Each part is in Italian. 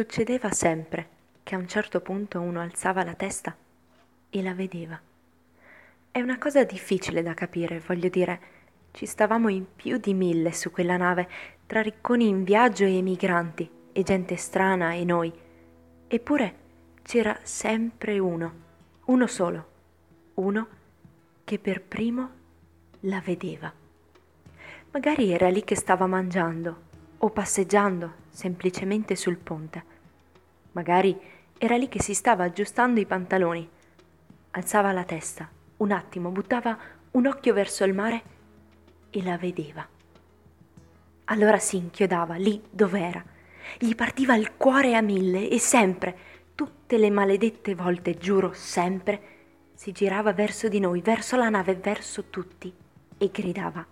Succedeva sempre che a un certo punto uno alzava la testa e la vedeva. È una cosa difficile da capire, voglio dire. Ci stavamo in più di mille su quella nave, tra ricconi in viaggio e emigranti, e gente strana e noi. Eppure c'era sempre uno, uno solo, uno che per primo la vedeva. Magari era lì che stava mangiando o passeggiando semplicemente sul ponte. Magari era lì che si stava aggiustando i pantaloni. Alzava la testa, un attimo, buttava un occhio verso il mare e la vedeva. Allora si inchiodava lì dov'era. Gli partiva il cuore a mille e sempre, tutte le maledette volte, giuro, sempre, si girava verso di noi, verso la nave, verso tutti e gridava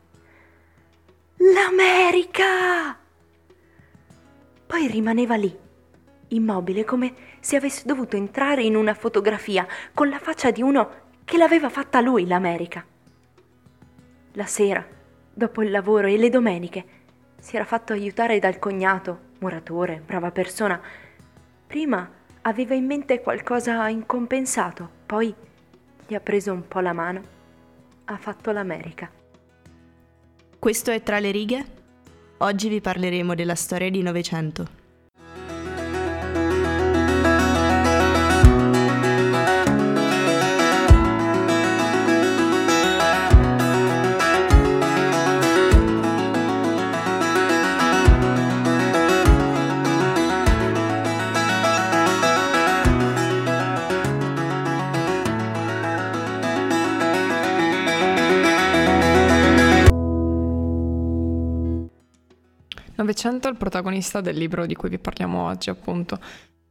L'America! Poi rimaneva lì, immobile, come se avesse dovuto entrare in una fotografia, con la faccia di uno che l'aveva fatta lui l'America. La sera, dopo il lavoro e le domeniche, si era fatto aiutare dal cognato, muratore, brava persona. Prima aveva in mente qualcosa incompensato, poi gli ha preso un po' la mano, ha fatto l'America. Questo è Tra le righe? Oggi vi parleremo della storia di Novecento. 900 è il protagonista del libro di cui vi parliamo oggi, appunto.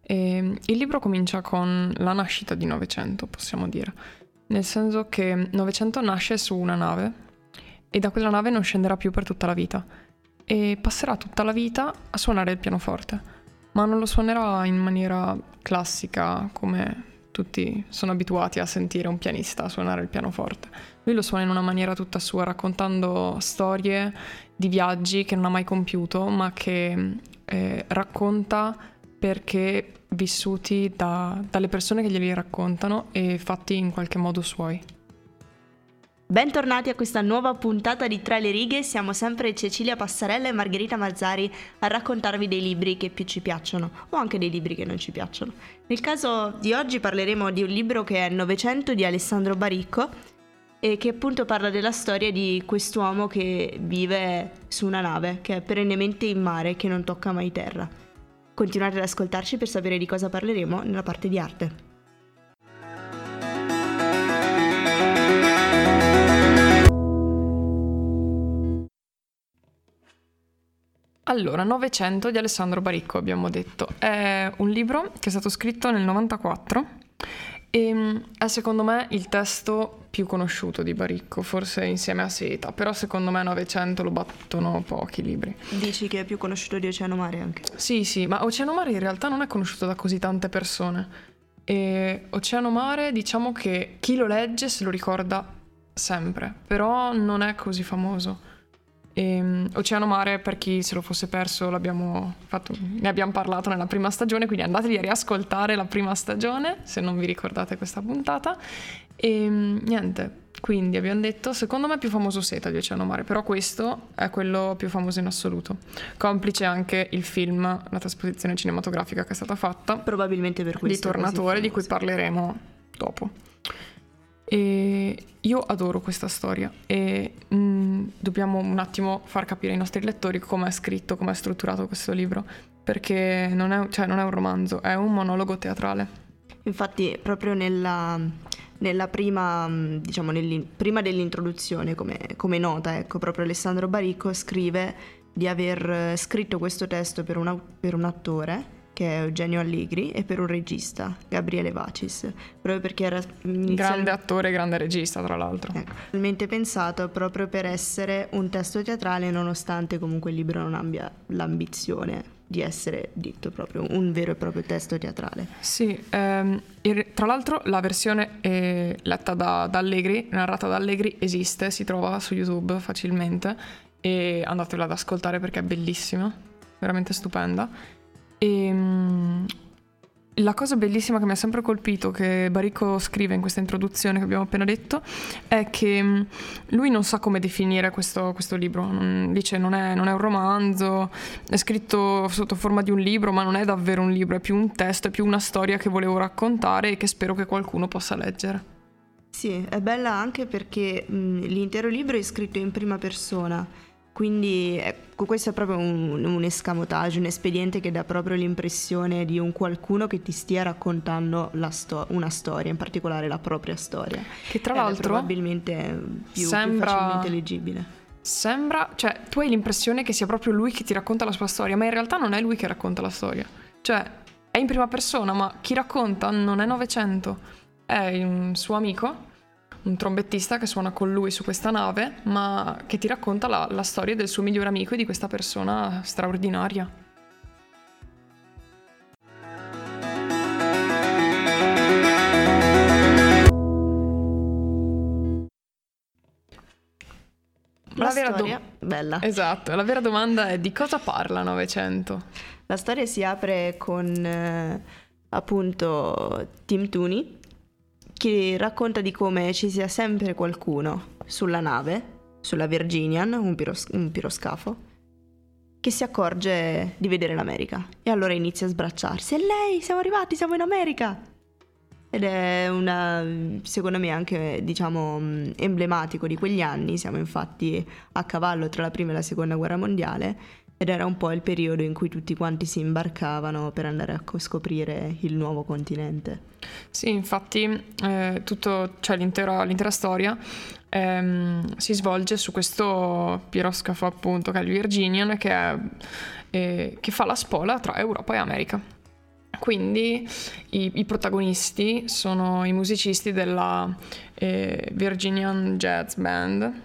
E il libro comincia con la nascita di Novecento, possiamo dire. Nel senso che Novecento nasce su una nave e da quella nave non scenderà più per tutta la vita e passerà tutta la vita a suonare il pianoforte, ma non lo suonerà in maniera classica come tutti sono abituati a sentire un pianista suonare il pianoforte. Lui lo suona in una maniera tutta sua, raccontando storie di viaggi che non ha mai compiuto, ma che eh, racconta perché vissuti da, dalle persone che glieli raccontano e fatti in qualche modo suoi. Bentornati a questa nuova puntata di Tra le righe, siamo sempre Cecilia Passarella e Margherita Mazzari a raccontarvi dei libri che più ci piacciono o anche dei libri che non ci piacciono. Nel caso di oggi parleremo di un libro che è Novecento di Alessandro Baricco e che appunto parla della storia di quest'uomo che vive su una nave, che è perennemente in mare che non tocca mai terra. Continuate ad ascoltarci per sapere di cosa parleremo nella parte di arte. Allora, 900 di Alessandro Baricco abbiamo detto. È un libro che è stato scritto nel 94 e mm, è secondo me il testo più conosciuto di Baricco, forse insieme a Seta, però secondo me 900 lo battono pochi libri. Dici che è più conosciuto di Oceano Mare anche? Sì, sì, ma Oceano Mare in realtà non è conosciuto da così tante persone. E Oceano Mare diciamo che chi lo legge se lo ricorda sempre, però non è così famoso. E, um, Oceano Mare, per chi se lo fosse perso, fatto, ne abbiamo parlato nella prima stagione, quindi andatevi a riascoltare la prima stagione se non vi ricordate questa puntata. E um, niente, quindi abbiamo detto, secondo me è più famoso Seta di Oceano Mare, però questo è quello più famoso in assoluto. Complice anche il film, la trasposizione cinematografica che è stata fatta. Probabilmente per questo. Di Tornatore, di cui parleremo dopo. E io adoro questa storia e mh, mm, dobbiamo un attimo far capire ai nostri lettori come è scritto, come è strutturato questo libro, perché non è, cioè, non è un romanzo, è un monologo teatrale. Infatti, proprio nella, nella prima, mm, diciamo, prima dell'introduzione, come, come nota, ecco, proprio Alessandro Baricco scrive di aver scritto questo testo per, una, per un attore che è Eugenio Allegri, e per un regista, Gabriele Vacis, proprio perché era inizial... grande attore grande regista, tra l'altro. Ecco, realmente pensato proprio per essere un testo teatrale, nonostante comunque il libro non abbia l'ambizione di essere detto proprio un vero e proprio testo teatrale. Sì, ehm, tra l'altro la versione letta da, da Allegri, narrata da Allegri, esiste, si trova su YouTube facilmente e andatela ad ascoltare perché è bellissima, veramente stupenda. E mm, la cosa bellissima che mi ha sempre colpito, che Barico scrive in questa introduzione che abbiamo appena detto, è che mm, lui non sa come definire questo, questo libro. Non, dice non è, non è un romanzo, è scritto sotto forma di un libro, ma non è davvero un libro, è più un testo, è più una storia che volevo raccontare e che spero che qualcuno possa leggere. Sì, è bella anche perché mh, l'intero libro è scritto in prima persona quindi ecco, questo è proprio un, un escamotage, un espediente che dà proprio l'impressione di un qualcuno che ti stia raccontando sto- una storia, in particolare la propria storia. Che tra l'altro è probabilmente più, sembra... più facilmente leggibile. Sembra, cioè, tu hai l'impressione che sia proprio lui che ti racconta la sua storia, ma in realtà non è lui che racconta la storia. Cioè, è in prima persona, ma chi racconta non è Novecento, è un suo amico un trombettista che suona con lui su questa nave, ma che ti racconta la, la storia del suo migliore amico e di questa persona straordinaria. La, la storia, do- bella. Esatto, la vera domanda è di cosa parla Novecento? La storia si apre con eh, appunto Tim Tooney, che racconta di come ci sia sempre qualcuno sulla nave, sulla Virginian, un, piros- un piroscafo, che si accorge di vedere l'America e allora inizia a sbracciarsi. E lei, siamo arrivati, siamo in America! Ed è una, secondo me anche, diciamo, emblematico di quegli anni. Siamo infatti a cavallo tra la prima e la seconda guerra mondiale ed era un po' il periodo in cui tutti quanti si imbarcavano per andare a scoprire il nuovo continente. Sì, infatti eh, tutto, cioè l'intera, l'intera storia ehm, si svolge su questo piroscafo appunto che è il Virginian che, è, eh, che fa la spola tra Europa e America. Quindi i, i, protagonisti sono i musicisti della eh, Virginian Jazz Band.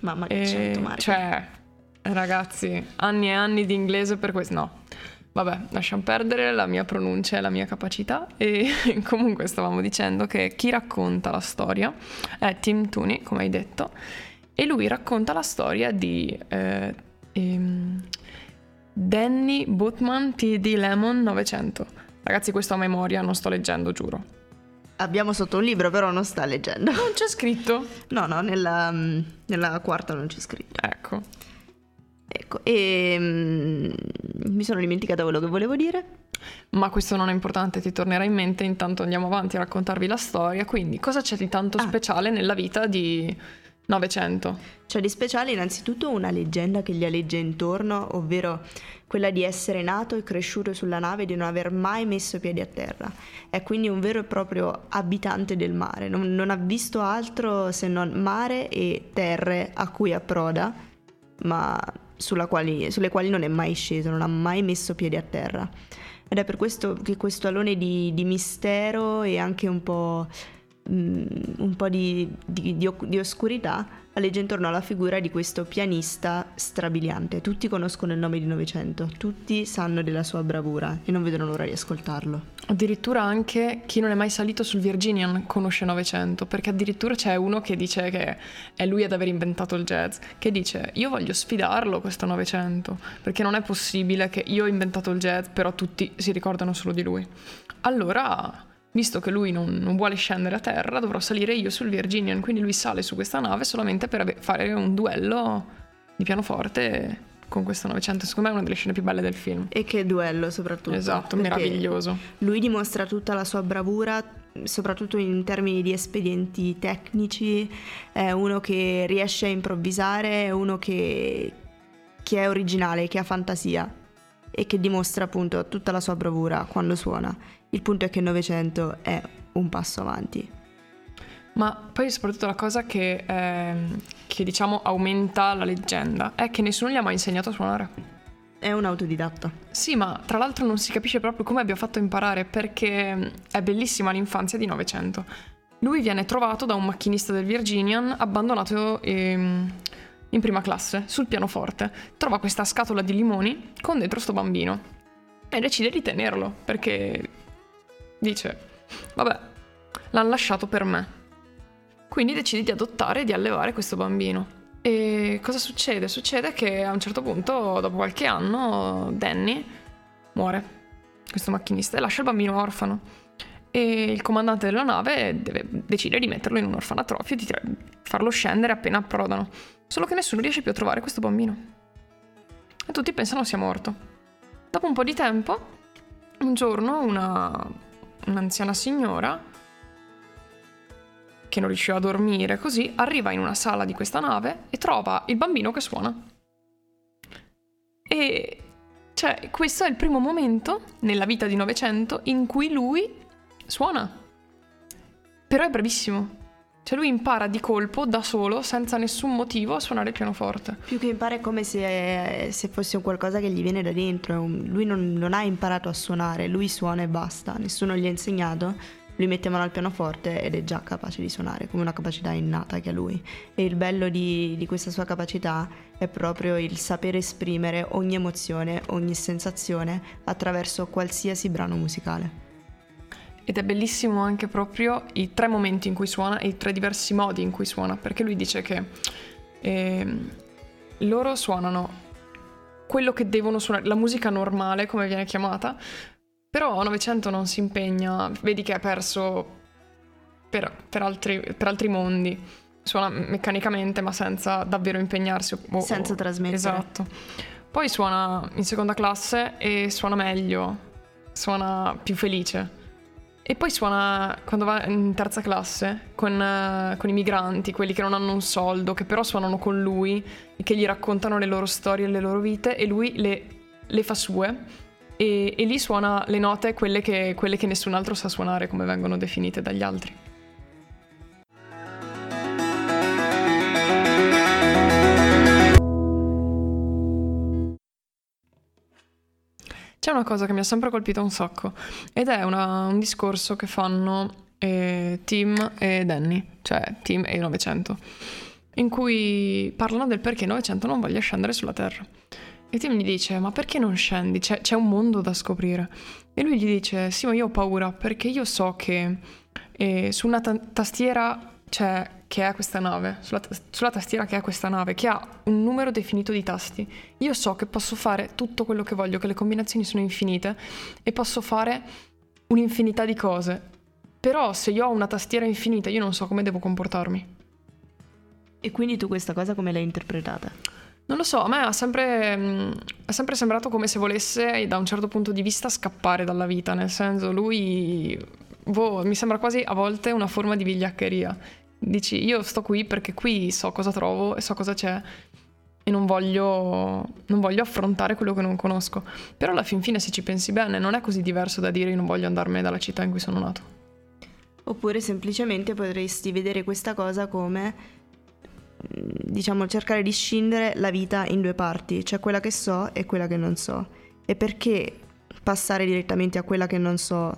Mamma che marche. Cioè, Ragazzi, anni e anni di inglese per questo. No. Vabbè, lasciamo perdere la mia pronuncia e la mia capacità. E comunque stavamo dicendo che chi racconta la storia è Tim Tooney, come hai detto, e lui racconta la storia di eh, ehm, Danny Bootman TD Lemon 900. Ragazzi, questo a memoria, non sto leggendo, giuro. Abbiamo sotto un libro, però non sta leggendo. Non c'è scritto? No, no, nella, nella quarta non c'è scritto. Ecco. Ecco, e mm, mi sono dimenticata quello che volevo dire. Ma questo non è importante, ti tornerà in mente, intanto andiamo avanti a raccontarvi la storia. Quindi, cosa c'è di tanto ah. speciale nella vita di Novecento? C'è di speciale innanzitutto una leggenda che gli alleggia intorno, ovvero quella di essere nato e cresciuto sulla nave e di non aver mai messo piedi a terra. È quindi un vero e proprio abitante del mare, non, non ha visto altro se non mare e terre a cui approda, ma quali, sulle quali non è mai sceso, non ha mai messo piedi a terra. Ed è per questo che questo alone di, di mistero e anche un po', un po di, di, di oscurità alleggia intorno alla figura di questo pianista strabiliante. Tutti conoscono il nome di Novecento, tutti sanno della sua bravura e non vedono l'ora di ascoltarlo. Addirittura anche chi non è mai salito sul Virginian conosce Novecento, perché addirittura c'è uno che dice che è lui ad aver inventato il jazz, che dice io voglio sfidarlo questo Novecento, perché non è possibile che io ho inventato il jazz, però tutti si ricordano solo di lui. Allora visto che lui non, non, vuole scendere a terra, dovrò salire io sul Virginian. Quindi lui sale su questa nave solamente per fare un duello di pianoforte con questo 900. Secondo me è una delle scene più belle del film. E che duello soprattutto. Esatto, meraviglioso. Lui dimostra tutta la sua bravura, soprattutto in termini di espedienti tecnici. È uno che riesce a improvvisare, è uno che, che è originale, che ha fantasia e che dimostra appunto tutta la sua bravura quando suona. Il punto è che il Novecento è un passo avanti. Ma poi soprattutto la cosa che, eh, che diciamo aumenta la leggenda è che nessuno gli ha mai insegnato a suonare. È un autodidatta. Sì, ma tra l'altro non si capisce proprio come abbia fatto a imparare perché è bellissima l'infanzia di Novecento. Lui viene trovato da un macchinista del Virginian abbandonato ehm, in prima classe sul pianoforte. Trova questa scatola di limoni con dentro sto bambino e decide di tenerlo perché dice, vabbè, l'hanno lasciato per me. Quindi decide di adottare e di allevare questo bambino. E cosa succede? Succede che a un certo punto, dopo qualche anno, Danny muore questo macchinista e lascia il bambino orfano. E il comandante della nave deve, decide di metterlo in un orfanatrofio e di farlo scendere appena approdano. Solo che nessuno riesce più a trovare questo bambino. E tutti pensano sia morto. Dopo un po' di tempo, un giorno una, un'anziana signora che non riusciva a dormire così, arriva in una sala di questa nave e trova il bambino che suona. E cioè, questo è il primo momento nella vita di Novecento in cui lui suona. Però è bravissimo. Cioè lui impara di colpo, da solo, senza nessun motivo, a suonare il pianoforte. Più che impara è come se, se fosse un qualcosa che gli viene da dentro. Lui non, non ha imparato a suonare, lui suona e basta. Nessuno gli ha insegnato lui mette mano al pianoforte ed è già capace di suonare, come una capacità innata che ha lui. E il bello di, di questa sua capacità è proprio il sapere esprimere ogni emozione, ogni sensazione attraverso qualsiasi brano musicale. Ed è bellissimo anche proprio i tre momenti in cui suona e i tre diversi modi in cui suona, perché lui dice che eh, loro suonano quello che devono suonare, la musica normale, come viene chiamata, però Novecento non si impegna, vedi che ha perso per, per, altri, per altri, mondi. Suona meccanicamente ma senza davvero impegnarsi. O, senza trasmettere. Esatto. Poi suona in seconda classe e suona meglio, suona più felice. E poi suona quando va in terza classe con, uh, con, i migranti, quelli che non hanno un soldo, che però suonano con lui e che gli raccontano le loro storie e le loro vite e lui le, le fa sue e, e lì suona le note, quelle che, quelle che nessun altro sa suonare, come vengono definite dagli altri. C'è una cosa che mi ha sempre colpito un sacco ed è una, un discorso che fanno eh, Tim e Danny, cioè Tim e 900, in cui parlano del perché 900 non voglia scendere sulla Terra. E Tim gli dice, ma perché non scendi? C'è, c'è, un mondo da scoprire. E lui gli dice, sì, ma io ho paura perché io so che eh, su una ta- tastiera c'è che è questa nave, sulla, t- sulla tastiera che è questa nave, che ha un numero definito di tasti. Io so che posso fare tutto quello che voglio, che le combinazioni sono infinite e posso fare un'infinità di cose. Però se io ho una tastiera infinita, io non so come devo comportarmi. E quindi tu questa cosa come l'hai interpretata? Non lo so, a me ha sempre, mm, è sempre sembrato come se volesse, da un certo punto di vista, scappare dalla vita, nel senso lui, boh, mi sembra quasi a volte una forma di vigliaccheria. Dici, io sto qui perché qui so cosa trovo e so cosa c'è e non voglio, non voglio affrontare quello che non conosco. Però alla fin fine, se ci pensi bene, non è così diverso da dire io non voglio andarmene dalla città in cui sono nato. Oppure semplicemente potresti vedere questa cosa come diciamo, cercare di scindere la vita in due parti, cioè quella che so e quella che non so. E perché passare direttamente a quella che non so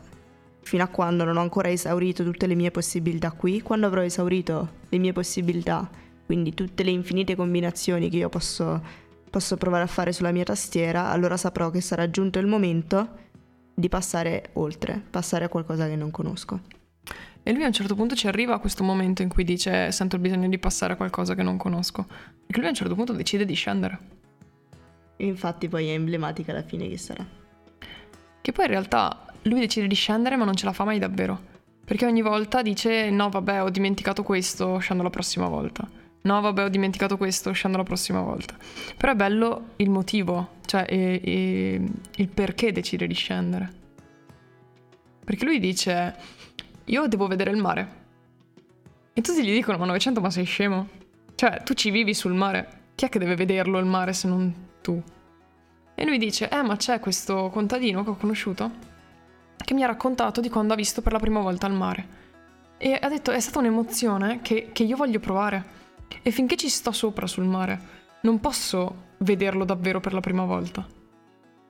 fino a quando non ho ancora esaurito tutte le mie possibilità qui? Quando avrò esaurito le mie possibilità, quindi tutte le infinite combinazioni che io posso, posso provare a fare sulla mia tastiera, allora saprò che sarà giunto il momento di passare oltre, passare a qualcosa che non conosco. E lui a un certo punto ci arriva a questo momento in cui dice sento il bisogno di passare a qualcosa che non conosco. E lui a un certo punto decide di scendere. E infatti poi è emblematica la fine che sarà. Che poi in realtà lui decide di scendere ma non ce la fa mai davvero. Perché ogni volta dice no vabbè ho dimenticato questo, scendo la prossima volta. No vabbè ho dimenticato questo, scendo la prossima volta. Però è bello il motivo, cioè e, e, il perché decide di scendere. Perché lui dice io devo vedere il mare. E tutti gli dicono, ma 900 ma sei scemo? Cioè, tu ci vivi sul mare. Chi è che deve vederlo il mare se non tu? E lui dice, eh ma c'è questo contadino che ho conosciuto che mi ha raccontato di quando ha visto per la prima volta il mare. E ha detto, è stata un'emozione che, che io voglio provare. E finché ci sto sopra sul mare, non posso vederlo davvero per la prima volta.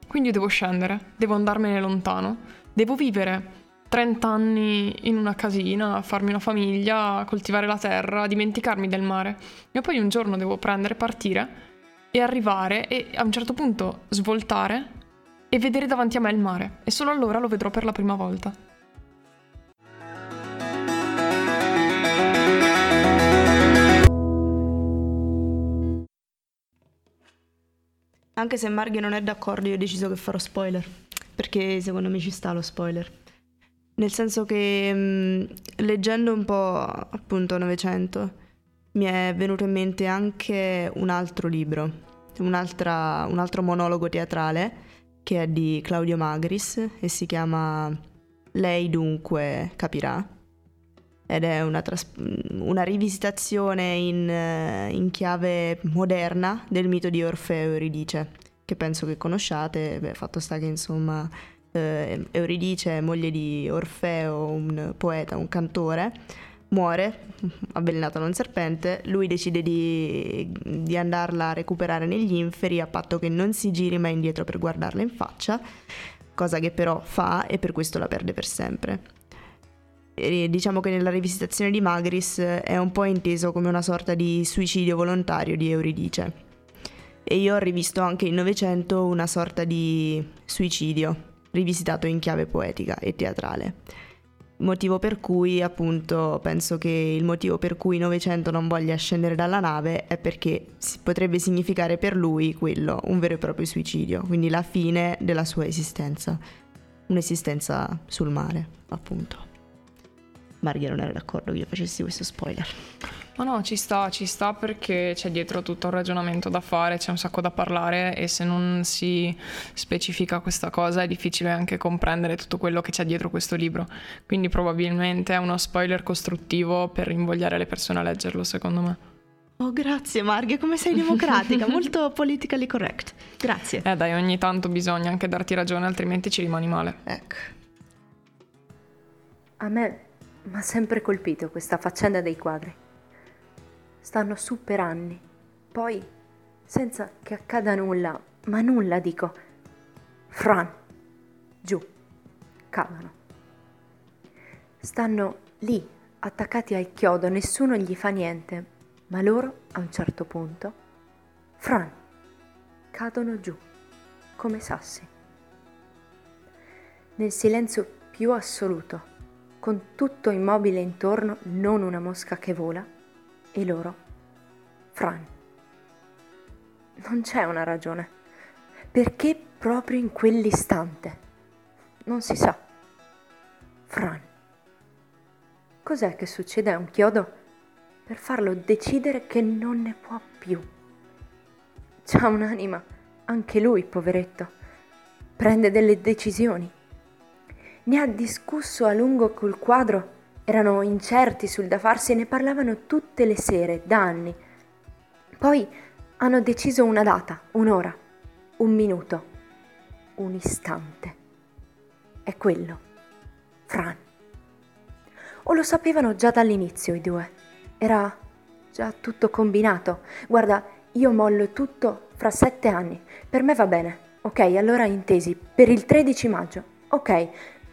Quindi devo scendere, devo andarmene lontano, devo vivere 30 anni in una casina, farmi una famiglia, coltivare la terra, dimenticarmi del mare. E poi un giorno devo prendere, partire e arrivare e a un certo punto svoltare e vedere davanti a me il mare. E solo allora lo vedrò per la prima volta. Anche se Marghe non è d'accordo, io ho deciso che farò spoiler. perché secondo me ci sta lo spoiler. Nel senso che mh, mm, leggendo un po' appunto Novecento mi è venuto in mente anche un altro libro, un altro monologo teatrale che è di Claudio Magris e si chiama Lei dunque capirà. Ed è una, tras- una rivisitazione in, in, chiave moderna del mito di Orfeo e Euridice, che penso che conosciate, Beh, fatto sta che insomma eh, Euridice è moglie di Orfeo, un poeta, un cantore, muore avvelenata da un serpente, lui decide di, di, andarla a recuperare negli inferi a patto che non si giri mai indietro per guardarla in faccia, cosa che però fa e per questo la perde per sempre e diciamo che nella rivisitazione di Magris è un po' inteso come una sorta di suicidio volontario di Euridice. E io ho rivisto anche in Novecento una sorta di suicidio, rivisitato in chiave poetica e teatrale. Motivo per cui, appunto, penso che il motivo per cui Novecento non voglia scendere dalla nave è perché potrebbe significare per lui quello, un vero e proprio suicidio, quindi la fine della sua esistenza, un'esistenza sul mare, appunto. Maria non era d'accordo che io facessi questo spoiler. Ma no, ci sta, ci sta perché c'è dietro tutto un ragionamento da fare, c'è un sacco da parlare e se non si specifica questa cosa è difficile anche comprendere tutto quello che c'è dietro questo libro. Quindi probabilmente è uno spoiler costruttivo per invogliare le persone a leggerlo, secondo me. Oh, grazie Marghe, come sei democratica, molto politically correct. Grazie. Eh dai, ogni tanto bisogna anche darti ragione, altrimenti ci rimani male. Ecco. A me mi ha sempre colpito questa faccenda dei quadri. Stanno su per anni, poi, senza che accada nulla, ma nulla dico, Fran, giù, cadono. Stanno lì, attaccati al chiodo, nessuno gli fa niente, ma loro, a un certo punto, Fran, cadono giù, come sassi. Nel silenzio più assoluto con tutto immobile intorno, non una mosca che vola, e loro, Fran. Non c'è una ragione. Perché proprio in quell'istante? Non si sa. Fran. Cos'è che succede a un chiodo per farlo decidere che non ne può più? C'ha un'anima, anche lui, poveretto. Prende delle decisioni ne ha discusso a lungo col quadro, erano incerti sul da farsi e ne parlavano tutte le sere, da anni. Poi hanno deciso una data, un'ora, un minuto, un istante. È quello, Fran. O lo sapevano già dall'inizio i due. Era già tutto combinato. Guarda, io mollo tutto fra sette anni. Per me va bene. Ok, allora intesi. Per il 13 maggio. Ok,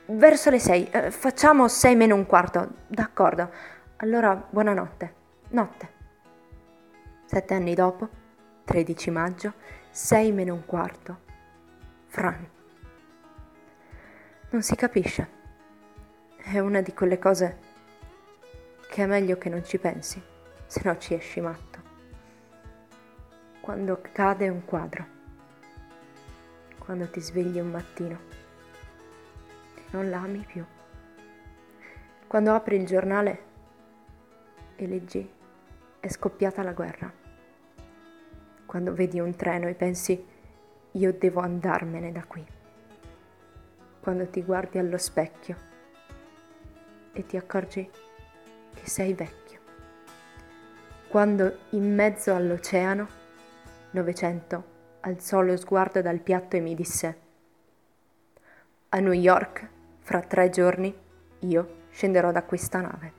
Verso le sei. Eh, facciamo sei meno un quarto. D'accordo. Allora, buonanotte. Notte. Sette anni dopo, 13 maggio, sei meno un quarto. Fran. Non si capisce. È una di quelle cose che è meglio che non ci pensi, se no ci esci matto. Quando cade un quadro. Quando ti svegli un mattino non la ami più. Quando apri il giornale e leggi è scoppiata la guerra. Quando vedi un treno e pensi io devo andarmene da qui. Quando ti guardi allo specchio e ti accorgi che sei vecchio. Quando in mezzo all'oceano Novecento alzò lo sguardo dal piatto e mi disse a New York fra tre giorni io scenderò da questa nave.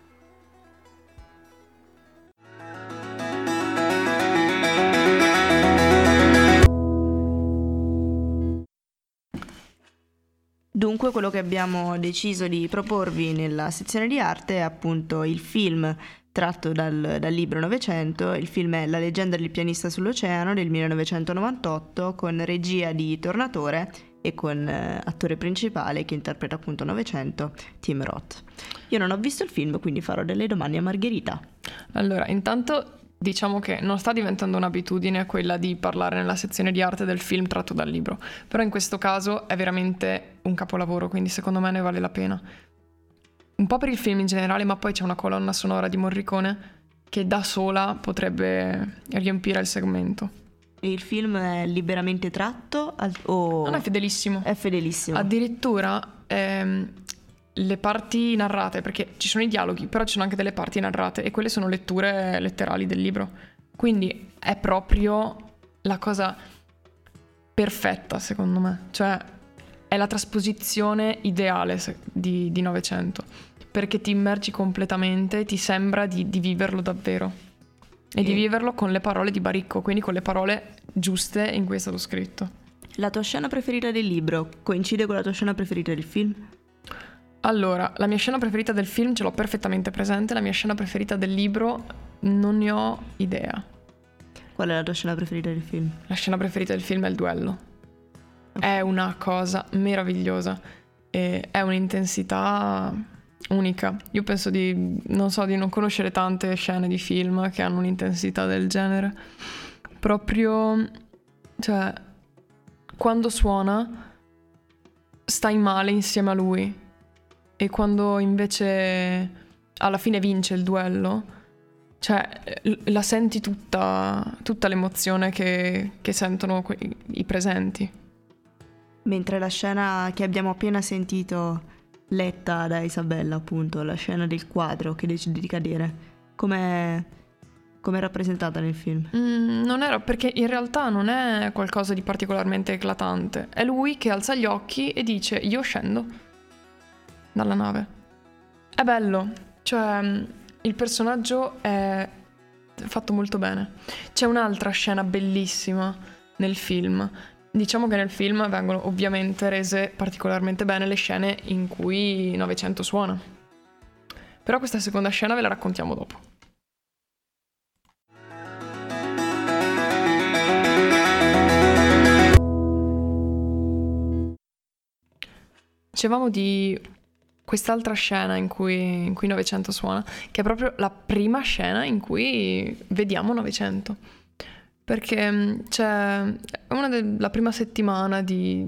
Dunque quello che abbiamo deciso di proporvi nella sezione di arte è appunto il film tratto dal, dal, libro Novecento, il film è La leggenda del pianista sull'oceano del 1998 con regia di Tornatore e con eh, attore principale che interpreta appunto Novecento, Tim Roth. Io non ho visto il film, quindi farò delle domande a Margherita. Allora, intanto diciamo che non sta diventando un'abitudine quella di parlare nella sezione di arte del film tratto dal libro, però in questo caso è veramente un capolavoro, quindi secondo me ne vale la pena. Un po' per il film in generale, ma poi c'è una colonna sonora di Morricone che da sola potrebbe riempire il segmento. E il film è liberamente tratto al- o Non è fedelissimo. è fedelissimo? Addirittura ehm, le parti narrate, perché ci sono i dialoghi, però ci sono anche delle parti narrate e quelle sono letture letterali del libro. Quindi è proprio la cosa perfetta, secondo me. Cioè, è la trasposizione ideale di, di Novecento, perché ti immergi completamente, ti sembra di, di viverlo davvero. E di viverlo con le parole di Baricco, quindi con le parole giuste in cui è stato scritto. La tua scena preferita del libro coincide con la tua scena preferita del film? Allora, la mia scena preferita del film ce l'ho perfettamente presente, la mia scena preferita del libro non ne ho idea. Qual è la tua scena preferita del film? La scena preferita del film è il duello. È una cosa meravigliosa e è un'intensità unica. Io penso di, non so, di non conoscere tante scene di film che hanno un'intensità del genere. Proprio, cioè, quando suona, stai male insieme a lui. E quando invece alla fine vince il duello, cioè la senti tutta, tutta l'emozione che, che sentono que- i presenti. Mentre la scena che abbiamo appena sentito letta da Isabella, appunto, la scena del quadro che decide di cadere, com'è, com'è rappresentata nel film? Mm, non era perché in realtà non è qualcosa di particolarmente eclatante. È lui che alza gli occhi e dice: Io scendo dalla nave. È bello, cioè mm, il personaggio è fatto molto bene. C'è un'altra scena bellissima nel film. Diciamo che nel film vengono ovviamente rese particolarmente bene le scene in cui Novecento suona. Però questa seconda scena ve la raccontiamo dopo. Dicevamo di quest'altra scena in cui, in cui Novecento suona, che è proprio la prima scena in cui vediamo Novecento. Perché mm, c'è è una della prima settimana di,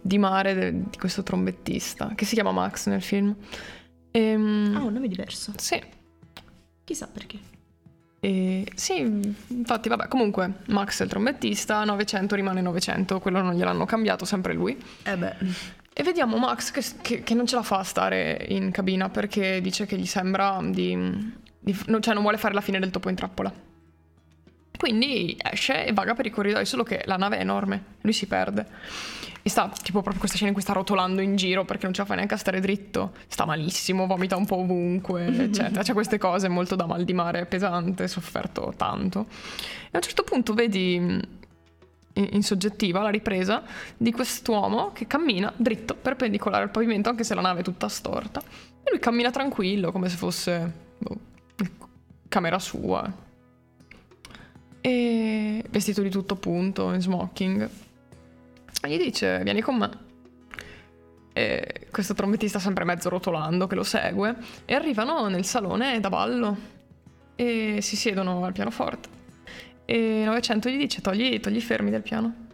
di mare de- di questo trombettista, che si chiama Max nel film. E, Ah, un nome diverso. Sì, Chissà perché. e, sì, infatti, vabbè, comunque Max è il trombettista, 900 rimane 900, quello non gliel'hanno cambiato, sempre lui. Eh beh, E vediamo Max che, che- che non ce la fa a stare in cabina perché dice che gli sembra di, di- no, cioè non vuole fare la fine del topo in trappola. Quindi esce e vaga per i corridoi, solo che la nave è enorme, lui si perde. E sta, tipo, proprio questa scena in cui sta rotolando in giro perché non ce la fa neanche a stare dritto. Sta malissimo, vomita un po' ovunque, eccetera. C'è queste cose molto da mal di mare, pesante, sofferto tanto. E a un certo punto vedi in, in soggettiva la ripresa di quest'uomo che cammina dritto, perpendicolare al pavimento, anche se la nave è tutta storta. E lui cammina tranquillo, come se fosse boh, camera sua. E vestito di tutto punto, in smoking. E gli dice: Vieni con me. E questo trombettista sempre mezzo rotolando che lo segue. E arrivano nel salone da ballo. E si siedono al pianoforte. E 900 gli dice: Togli, togli i fermi del piano.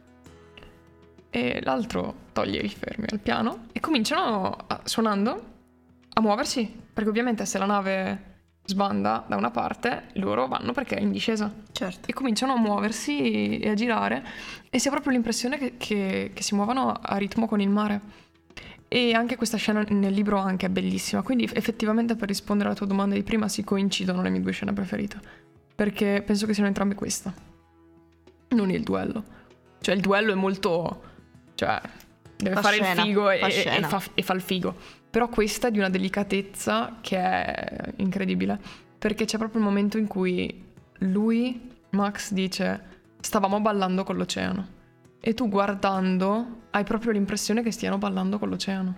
E l'altro toglie i fermi al piano. E cominciano a- suonando a muoversi. Perché ovviamente se la nave sbanda da una parte, loro vanno perché è in discesa certo. e cominciano a muoversi e a girare e si ha proprio l'impressione che, che- che si muovano a ritmo con il mare. E anche questa scena nel libro anche è bellissima, quindi effettivamente per rispondere alla tua domanda di prima si coincidono le mie due scene preferite, perché penso che siano entrambe questa, non il duello. Cioè il duello è molto... cioè deve Fa fare scena, il figo fa e- e fa, e fa il figo. Però questa è di una delicatezza che è incredibile, perché c'è proprio il momento in cui lui, Max, dice stavamo ballando con l'oceano. E tu guardando hai proprio l'impressione che stiano ballando con l'oceano.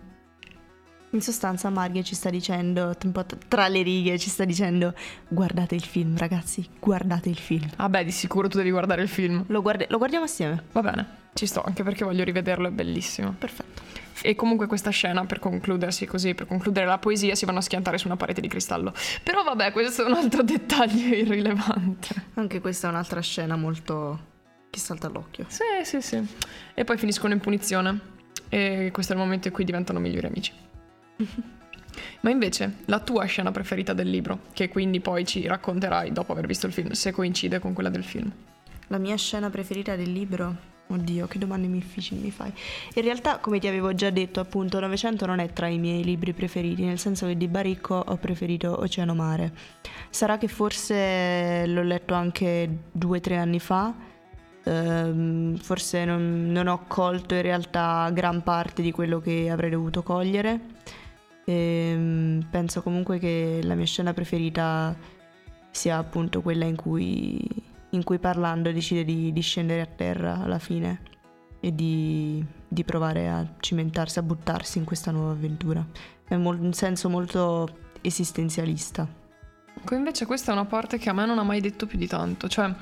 In sostanza Marghe ci sta dicendo, un po' tra le righe, ci sta dicendo guardate il film ragazzi, guardate il film. Ah beh, di sicuro tu devi guardare il film. Lo, guardi- lo guardiamo assieme. Va bene, ci sto, anche perché voglio rivederlo, è bellissimo. Perfetto. E comunque questa scena, per concludersi così, per concludere la poesia, si vanno a schiantare su una parete di cristallo. Però vabbè, questo è un altro dettaglio irrilevante. Anche questa è un'altra scena molto... che salta all'occhio. Sì, sì, sì. E poi finiscono in punizione. E questo è il momento in cui diventano migliori amici. Ma invece, la tua scena preferita del libro, che quindi poi ci racconterai dopo aver visto il film, se coincide con quella del film. La mia scena preferita del libro? Oddio, che domande difficili mi fai. In realtà, come ti avevo già detto, appunto, Novecento non è tra i miei libri preferiti, nel senso che di Baricco ho preferito Oceano Mare. Sarà che forse l'ho letto anche due o tre anni fa, ehm, forse non, non ho colto in realtà gran parte di quello che avrei dovuto cogliere. Ehm, penso comunque che la mia scena preferita sia appunto quella in cui, in cui parlando decide di, di, scendere a terra alla fine e di, di, provare a cimentarsi, a buttarsi in questa nuova avventura. È mol- un senso molto esistenzialista. Ecco, invece questa è una parte che a me non ha mai detto più di tanto, cioè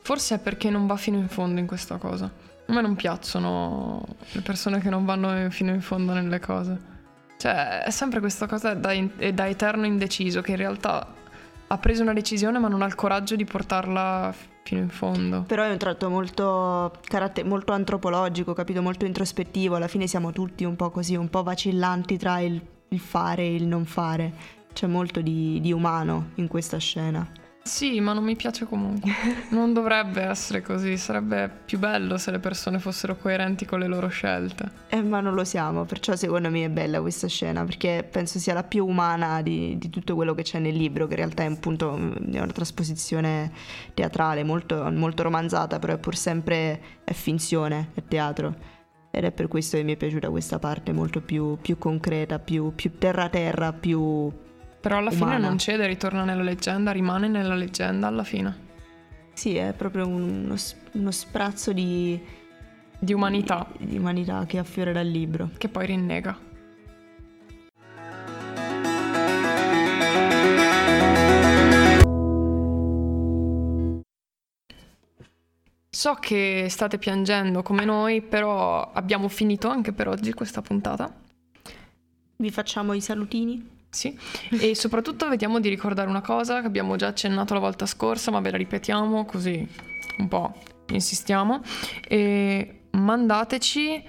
forse è perché non va fino in fondo in questa cosa. A me non piacciono le persone che non vanno fino in fondo nelle cose. Cioè, è sempre questa cosa da, in, da eterno indeciso che in realtà ha preso una decisione ma non ha il coraggio di portarla fino in fondo. Però è un tratto molto, caratter- molto antropologico, capito? Molto introspettivo. Alla fine siamo tutti un po' così, un po' vacillanti tra il, il fare e il non fare. C'è molto di, di umano in questa scena. Sì, ma non mi piace comunque. Non dovrebbe essere così. Sarebbe più bello se le persone fossero coerenti con le loro scelte. Eh, ma non lo siamo, perciò secondo me è bella questa scena, perché penso sia la più umana di, di tutto quello che c'è nel libro, che in realtà è appunto è una trasposizione teatrale, molto, molto romanzata, però è pur sempre è finzione, è teatro. Ed è per questo che mi è piaciuta questa parte molto più, più concreta, più, più terra-terra, più però alla umana. fine non cede, ritorna nella leggenda, rimane nella leggenda alla fine. Sì, è proprio uno, uno sprazzo di... Di umanità. Di, di umanità che affiora dal libro. Che poi rinnega. So che state piangendo come noi, però abbiamo finito anche per oggi questa puntata. Vi facciamo i salutini? Sì, e soprattutto vediamo di ricordare una cosa che abbiamo già accennato la volta scorsa, ma ve la ripetiamo così un po' insistiamo. E mandateci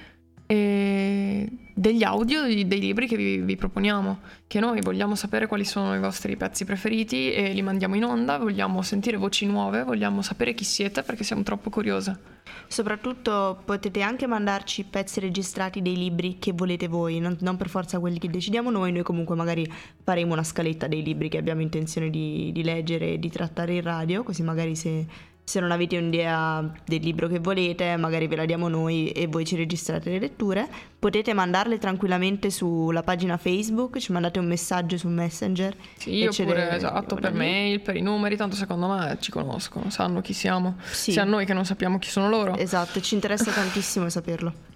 e degli audio dei libri che vi, vi, proponiamo, che noi vogliamo sapere quali sono i vostri pezzi preferiti e li mandiamo in onda, vogliamo sentire voci nuove, vogliamo sapere chi siete perché siamo troppo curiose. Soprattutto potete anche mandarci pezzi registrati dei libri che volete voi, non, non, per forza quelli che decidiamo noi, noi comunque magari faremo una scaletta dei libri che abbiamo intenzione di, di leggere e di trattare in radio, così magari se se non avete un'idea del libro che volete, magari ve la diamo noi e voi ci registrate le letture. Potete mandarle tranquillamente sulla pagina Facebook, ci mandate un messaggio su Messenger. Sì, oppure le... esatto, per mail, per i numeri, tanto secondo me ci conoscono, sanno chi siamo. Sì. Sia noi che non sappiamo chi sono loro. Esatto, ci interessa tantissimo saperlo.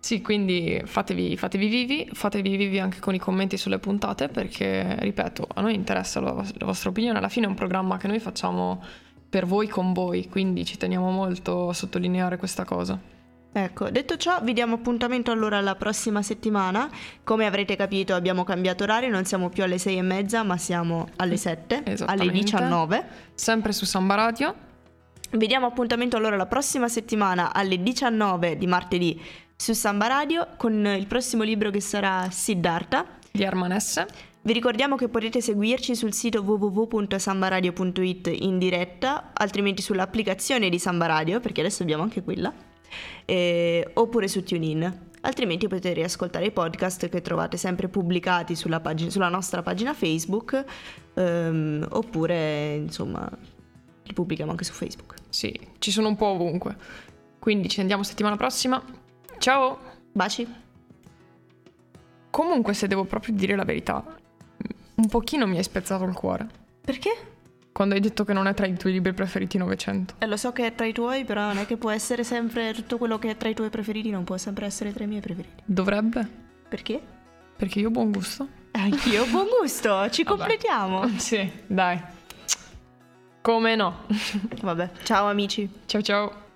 Sì, quindi fatevi, fatevi, vivi, fatevi vivi anche con i commenti sulle puntate perché, ripeto, a noi interessa la, la vostra opinione. Alla fine è un programma che noi facciamo per voi con voi, quindi ci teniamo molto a sottolineare questa cosa. Ecco, detto ciò, vi diamo appuntamento allora la prossima settimana. Come avrete capito, abbiamo cambiato orario, non siamo più alle sei e mezza, ma siamo alle 7, alle 19. Sempre su Samba Radio. Vi diamo appuntamento allora la prossima settimana alle 19 di martedì su Samba Radio con il prossimo libro che sarà Siddhartha di Armanesse. Vi ricordiamo che potete seguirci sul sito www.sambaradio.it in diretta, altrimenti sull'applicazione di Samba Radio, perché adesso abbiamo anche quella, eh, oppure su TuneIn. Altrimenti potete riascoltare i podcast che trovate sempre pubblicati sulla, pagina, sulla nostra pagina Facebook, ehm, oppure insomma li pubblichiamo anche su Facebook. Sì, ci sono un po' ovunque. Quindi ci andiamo settimana prossima. Ciao! Baci! Comunque, se devo proprio dire la verità, un pochino mi hai spezzato il cuore. Perché? Quando hai detto che non è tra i tuoi libri preferiti Novecento. Eh, lo so che è tra i tuoi, però non è che può essere sempre tutto quello che è tra i tuoi preferiti, non può sempre essere tra i miei preferiti. Dovrebbe. Perché? Perché io ho buon gusto. Anch'io ho buon gusto, ci completiamo. Sì, dai. Come no? Vabbè, ciao amici. Ciao ciao.